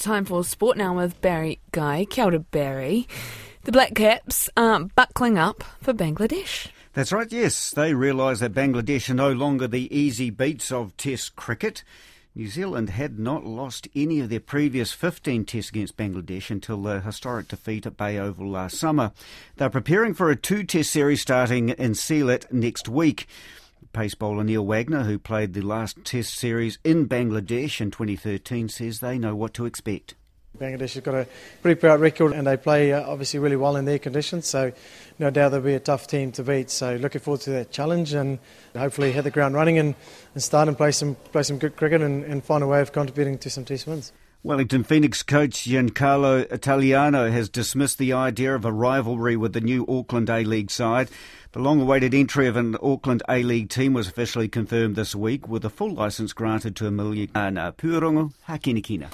time for sport now with Barry Guy. Kia ora, Barry. The Black Caps are buckling up for Bangladesh. That's right, yes. They realise that Bangladesh are no longer the easy beats of Test cricket. New Zealand had not lost any of their previous 15 tests against Bangladesh until the historic defeat at Bay Oval last summer. They're preparing for a two test series starting in Sylhet next week. Pace bowler Neil Wagner, who played the last test series in Bangladesh in 2013, says they know what to expect. Bangladesh has got a pretty proud record and they play uh, obviously really well in their conditions, so no doubt they'll be a tough team to beat. So looking forward to that challenge and hopefully hit the ground running and, and start and play some, play some good cricket and, and find a way of contributing to some test wins. Wellington Phoenix coach Giancarlo Italiano has dismissed the idea of a rivalry with the new Auckland A League side. The long awaited entry of an Auckland A League team was officially confirmed this week with a full licence granted to Emiliana ah, Purungu Hakinikina.